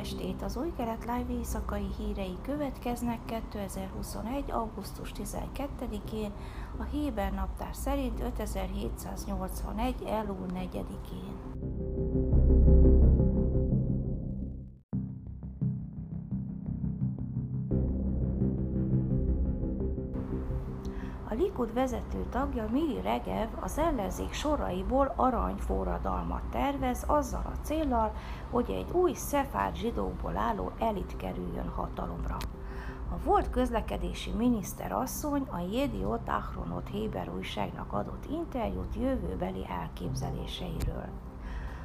estét! Az új kelet live éjszakai hírei következnek 2021. augusztus 12-én, a Héber naptár szerint 5781. elul 4-én. A Likud vezető tagja Miri Regev az ellenzék soraiból aranyforradalmat tervez azzal a céllal, hogy egy új szefárd zsidókból álló elit kerüljön hatalomra. A volt közlekedési miniszter asszony a Jediot Achronot Héber újságnak adott interjút jövőbeli elképzeléseiről.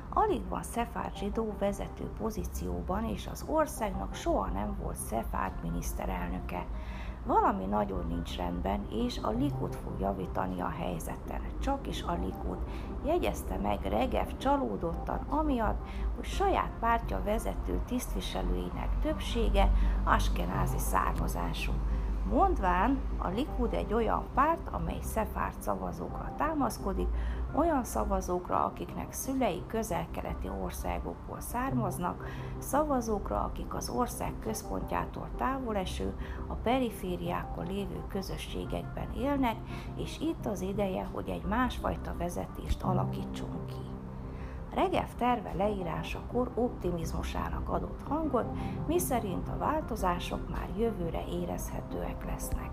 Alig van szefárd zsidó vezető pozícióban, és az országnak soha nem volt szefárd miniszterelnöke, valami nagyon nincs rendben, és a Likud fog javítani a helyzeten. Csak is a Likud. Jegyezte meg Regev csalódottan amiatt, hogy saját pártja vezető tisztviselőinek többsége askenázi származású. Mondván a Likud egy olyan párt, amely szefárt szavazókra támaszkodik, olyan szavazókra, akiknek szülei közel-keleti országokból származnak, szavazókra, akik az ország központjától távol eső, a perifériákon lévő közösségekben élnek, és itt az ideje, hogy egy másfajta vezetést alakítsunk ki. Regev terve leírásakor optimizmusának adott hangot, miszerint a változások már jövőre érezhetőek lesznek.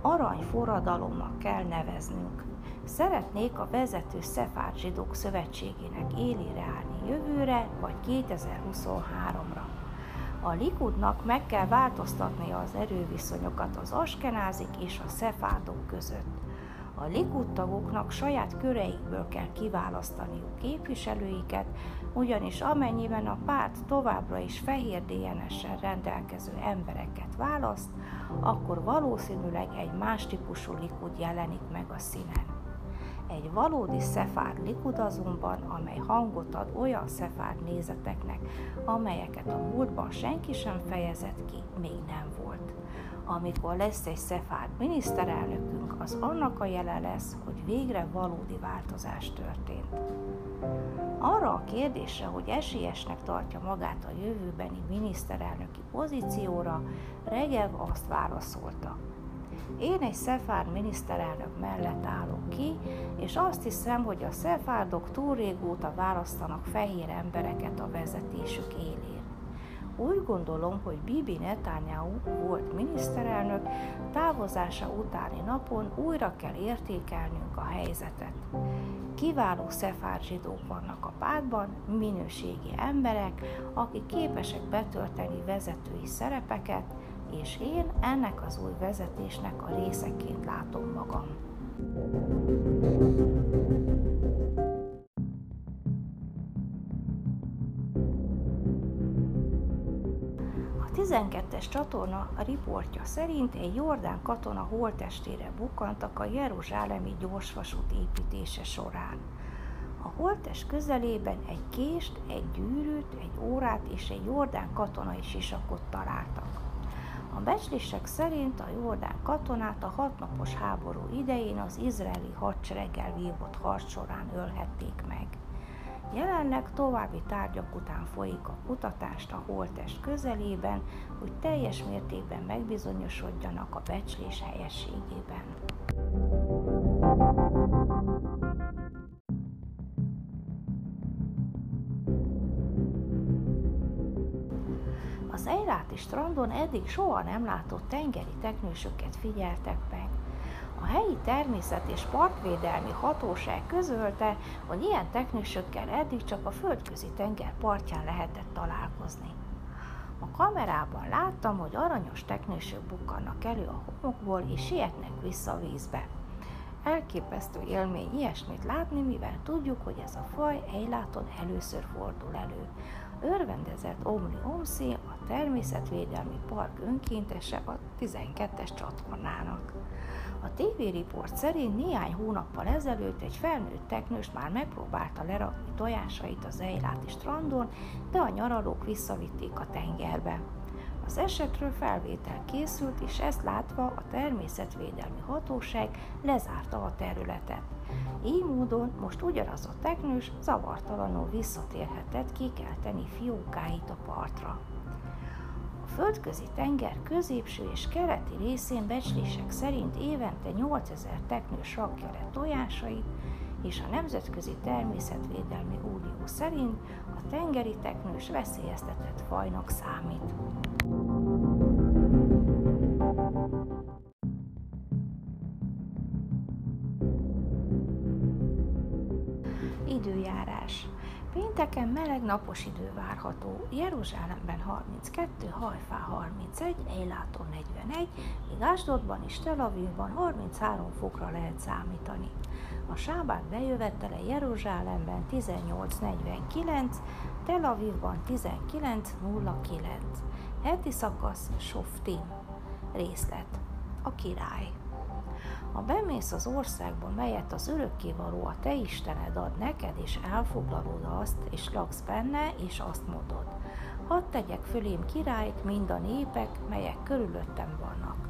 Arany forradalomnak kell neveznünk. Szeretnék a vezető Szefárd Zsidók Szövetségének élére állni jövőre vagy 2023-ra. A Likudnak meg kell változtatnia az erőviszonyokat az askenázik és a szefárdok között a Likud tagoknak saját köreikből kell kiválasztaniuk képviselőiket, ugyanis amennyiben a párt továbbra is fehér DNS-sel rendelkező embereket választ, akkor valószínűleg egy más típusú Likud jelenik meg a színen. Egy valódi szefár likud azonban, amely hangot ad olyan szefár nézeteknek, amelyeket a múltban senki sem fejezett ki, még nem volt. Amikor lesz egy szefár miniszterelnökünk, az annak a jele lesz, hogy végre valódi változás történt. Arra a kérdésre, hogy esélyesnek tartja magát a jövőbeni miniszterelnöki pozícióra, Regev azt válaszolta – én egy szefárd miniszterelnök mellett állok ki, és azt hiszem, hogy a szefárdok túl régóta választanak fehér embereket a vezetésük élén. Úgy gondolom, hogy Bibi Netanyahu volt miniszterelnök, távozása utáni napon újra kell értékelnünk a helyzetet. Kiváló szefár zsidók vannak a pártban, minőségi emberek, akik képesek betölteni vezetői szerepeket, és én ennek az új vezetésnek a részeként látom magam. A 12-es csatorna a riportja szerint egy jordán katona holtestére bukkantak a Jeruzsálemi gyorsvasút építése során. A holtest közelében egy kést, egy gyűrűt, egy órát és egy jordán katonai sisakot találtak. A becslések szerint a Jordán katonát a hatnapos háború idején az izraeli hadsereggel vívott harc során ölhették meg. Jelenleg további tárgyak után folyik a kutatást a holtest közelében, hogy teljes mértékben megbizonyosodjanak a becslés helyességében. Az Eiráti strandon eddig soha nem látott tengeri teknősöket figyeltek meg. A helyi természet és parkvédelmi hatóság közölte, hogy ilyen teknősökkel eddig csak a földközi tenger partján lehetett találkozni. A kamerában láttam, hogy aranyos teknősök bukkannak elő a homokból és sietnek vissza a vízbe. Elképesztő élmény ilyesmit látni, mivel tudjuk, hogy ez a faj Eiláton először fordul elő örvendezett Omni Omszi, a Természetvédelmi Park önkéntese a 12-es csatornának. A TV Report szerint néhány hónappal ezelőtt egy felnőtt teknős már megpróbálta lerakni tojásait az Eiláti strandon, de a nyaralók visszavitték a tengerbe. Az esetről felvétel készült, és ezt látva a természetvédelmi hatóság lezárta a területet. Így módon most ugyanaz a teknős zavartalanul visszatérhetett kikelteni fiókáit a partra. A földközi tenger középső és keleti részén becslések szerint évente 8000 teknős rakja le tojásait, és a Nemzetközi Természetvédelmi Unió szerint a tengeri teknős veszélyeztetett fajnak számít. Időjárás Pénteken meleg napos idő várható, Jeruzsálemben 32, Hajfá 31, Eiláton 41, míg Ásdodban és Tel Avivban 33 fokra lehet számítani. A sábát bejövetele Jeruzsálemben 18.49, Tel Avivban 19.09. Heti szakasz Softim. Részlet. A király. Ha bemész az országba, melyet az örökkévaló a te Istened ad neked, és elfoglalod azt, és laksz benne, és azt mondod, hadd tegyek fölém királyt mind a népek, melyek körülöttem vannak.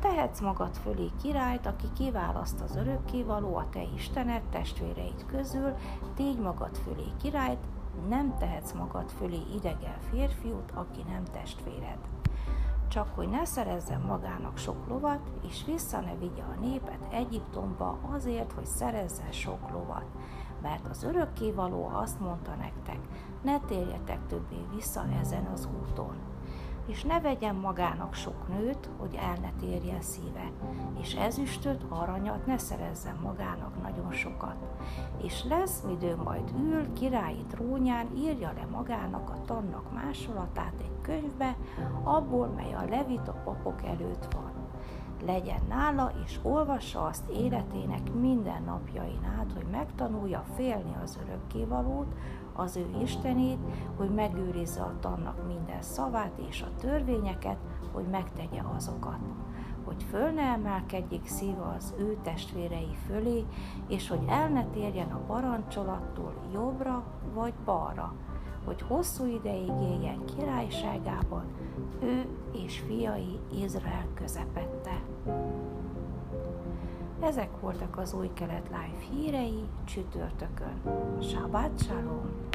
Tehetsz magad fölé királyt, aki kiválaszt az örökkévaló a te Istened testvéreid közül, tégy magad fölé királyt, nem tehetsz magad fölé idegen férfiút, aki nem testvéred csak hogy ne szerezzen magának sok lovat, és vissza ne vigye a népet Egyiptomba azért, hogy szerezzen sok lovat. Mert az örökkévaló azt mondta nektek, ne térjetek többé vissza ezen az úton és ne vegyen magának sok nőt, hogy el ne térjen szíve, és ezüstöt, aranyat ne szerezzen magának nagyon sokat. És lesz, midő majd ül, királyi trónján írja le magának a tannak másolatát egy könyvbe, abból, mely a levita papok előtt van legyen nála, és olvassa azt életének minden napjain át, hogy megtanulja félni az örökkévalót, az ő Istenét, hogy megőrizze a tannak minden szavát és a törvényeket, hogy megtegye azokat hogy föl ne emelkedjék szíve az ő testvérei fölé, és hogy el ne térjen a parancsolattól jobbra vagy balra, hogy hosszú ideig éljen királyságában, ő és fiai Izrael közepette. Ezek voltak az új kelet live hírei csütörtökön. Shabbat Shalom!